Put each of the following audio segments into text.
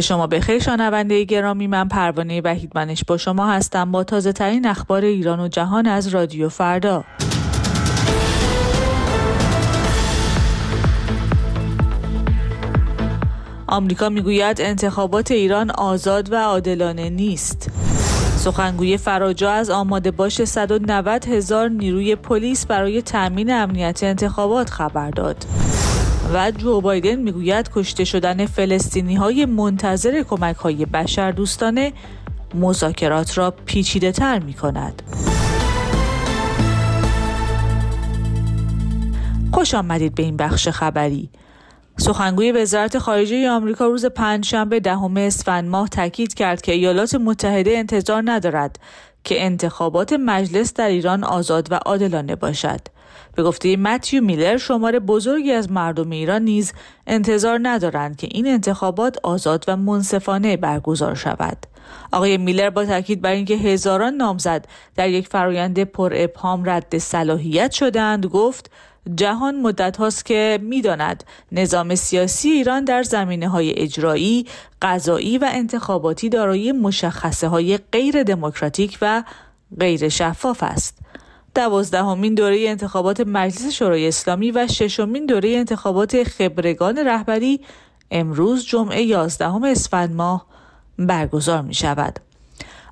شما بخیر شنونده گرامی من پروانه وحیدمنش با شما هستم با تازه ترین اخبار ایران و جهان از رادیو فردا آمریکا می‌گوید انتخابات ایران آزاد و عادلانه نیست سخنگوی فراجا از آماده باش 190 هزار نیروی پلیس برای تأمین امنیت انتخابات خبر داد. و جو بایدن می‌گوید کشته شدن فلسطینی های منتظر کمک های بشر دوستانه مذاکرات را پیچیده تر می کند. خوش آمدید به این بخش خبری. سخنگوی وزارت خارجه آمریکا روز پنجشنبه دهم اسفند ماه تاکید کرد که ایالات متحده انتظار ندارد که انتخابات مجلس در ایران آزاد و عادلانه باشد. به گفته متیو میلر شمار بزرگی از مردم ایران نیز انتظار ندارند که این انتخابات آزاد و منصفانه برگزار شود. آقای میلر با تاکید بر اینکه هزاران نامزد در یک فرایند پر ابهام رد صلاحیت شدند گفت جهان مدت هاست که می‌داند نظام سیاسی ایران در زمینه های اجرایی، قضایی و انتخاباتی دارای مشخصه های غیر دموکراتیک و غیر شفاف است. دوازدهمین دوره انتخابات مجلس شورای اسلامی و ششمین دوره انتخابات خبرگان رهبری امروز جمعه 11 اسفند ماه برگزار می شود.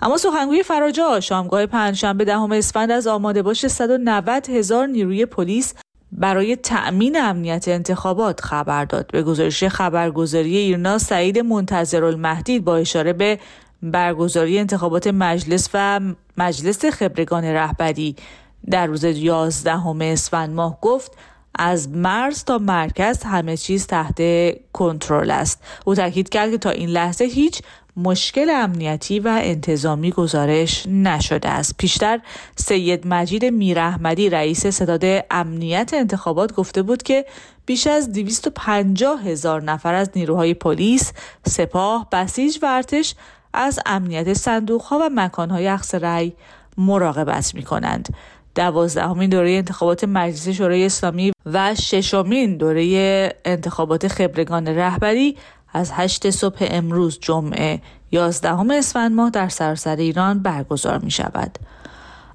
اما سخنگوی فراجا شامگاه پنجشنبه دهم اسفند از آماده باش 190 هزار نیروی پلیس برای تأمین امنیت انتخابات خبر داد. به گزارش خبرگزاری ایرنا سعید منتظرالمهدی با اشاره به برگزاری انتخابات مجلس و مجلس خبرگان رهبری در روز 11 اسفند ماه گفت از مرز تا مرکز همه چیز تحت کنترل است. او تاکید کرد که تا این لحظه هیچ مشکل امنیتی و انتظامی گزارش نشده است. پیشتر سید مجید میراحمدی رئیس ستاد امنیت انتخابات گفته بود که بیش از 250 هزار نفر از نیروهای پلیس، سپاه، بسیج و ارتش از امنیت صندوق و مکان های اخص رأی مراقبت می کنند. دوازدهمین دوره انتخابات مجلس شورای اسلامی و ششمین دوره انتخابات خبرگان رهبری از هشت صبح امروز جمعه 11 اسفند ماه در سراسر ایران برگزار می شود.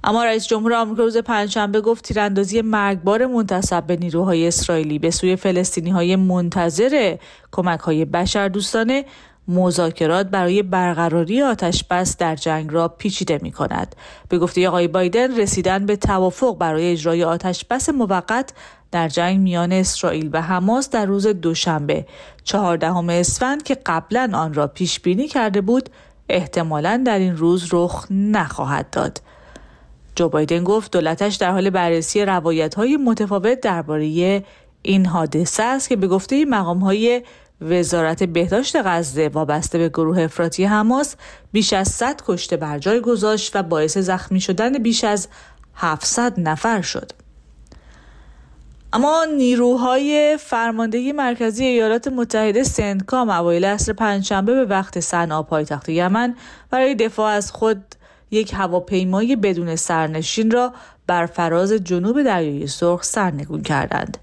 اما رئیس جمهور آمریکا روز پنجشنبه گفت تیراندازی مرگبار منتصب به نیروهای اسرائیلی به سوی فلسطینی های منتظر کمک های بشر دوستانه مذاکرات برای برقراری آتش بس در جنگ را پیچیده می کند. به گفته آقای بایدن رسیدن به توافق برای اجرای آتش بس موقت در جنگ میان اسرائیل و حماس در روز دوشنبه چهاردهم اسفند که قبلا آن را پیش بینی کرده بود احتمالا در این روز رخ نخواهد داد. جو بایدن گفت دولتش در حال بررسی روایت های متفاوت درباره این حادثه است که به گفته مقام های وزارت بهداشت غزه وابسته به گروه افراطی حماس بیش از 100 کشته بر جای گذاشت و باعث زخمی شدن بیش از 700 نفر شد. اما نیروهای فرماندهی مرکزی ایالات متحده سندکام اوایل عصر پنجشنبه به وقت صنعا پایتخت یمن برای دفاع از خود یک هواپیمای بدون سرنشین را بر فراز جنوب دریای سرخ سرنگون کردند.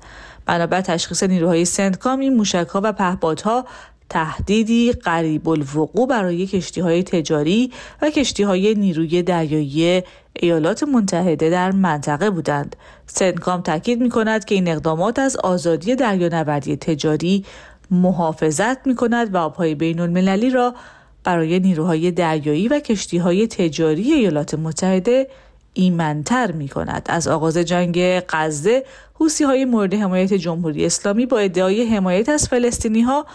بنابر تشخیص نیروهای سندکام این موشکها و پهپادها تهدیدی قریب الوقوع برای کشتی های تجاری و کشتی های نیروی دریایی ایالات متحده در منطقه بودند. سندکام تاکید می کند که این اقدامات از آزادی دریانوردی تجاری محافظت می کند و آبهای بین المللی را برای نیروهای دریایی و کشتی های تجاری ایالات متحده ایمنتر می کند. از آغاز جنگ غزه حوسی های مورد حمایت جمهوری اسلامی با ادعای حمایت از فلسطینی ها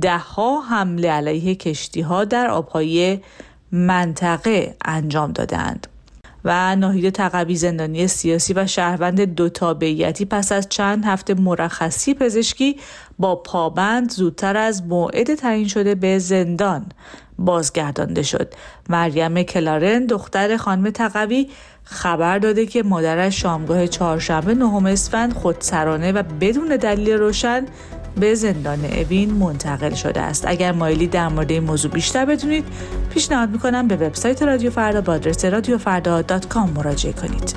دهها حمله علیه کشتی ها در آبهای منطقه انجام دادند. و ناهید تقوی زندانی سیاسی و شهروند دو تابعیتی پس از چند هفته مرخصی پزشکی با پابند زودتر از موعد تعیین شده به زندان بازگردانده شد. مریم کلارن دختر خانم تقوی خبر داده که مادرش شامگاه چهارشنبه نهم اسفند خودسرانه و بدون دلیل روشن به زندان اوین منتقل شده است اگر مایلی در مورد این موضوع بیشتر بدونید پیشنهاد می‌کنم به وبسایت رادیو فردا با آدرس رادیو مراجعه کنید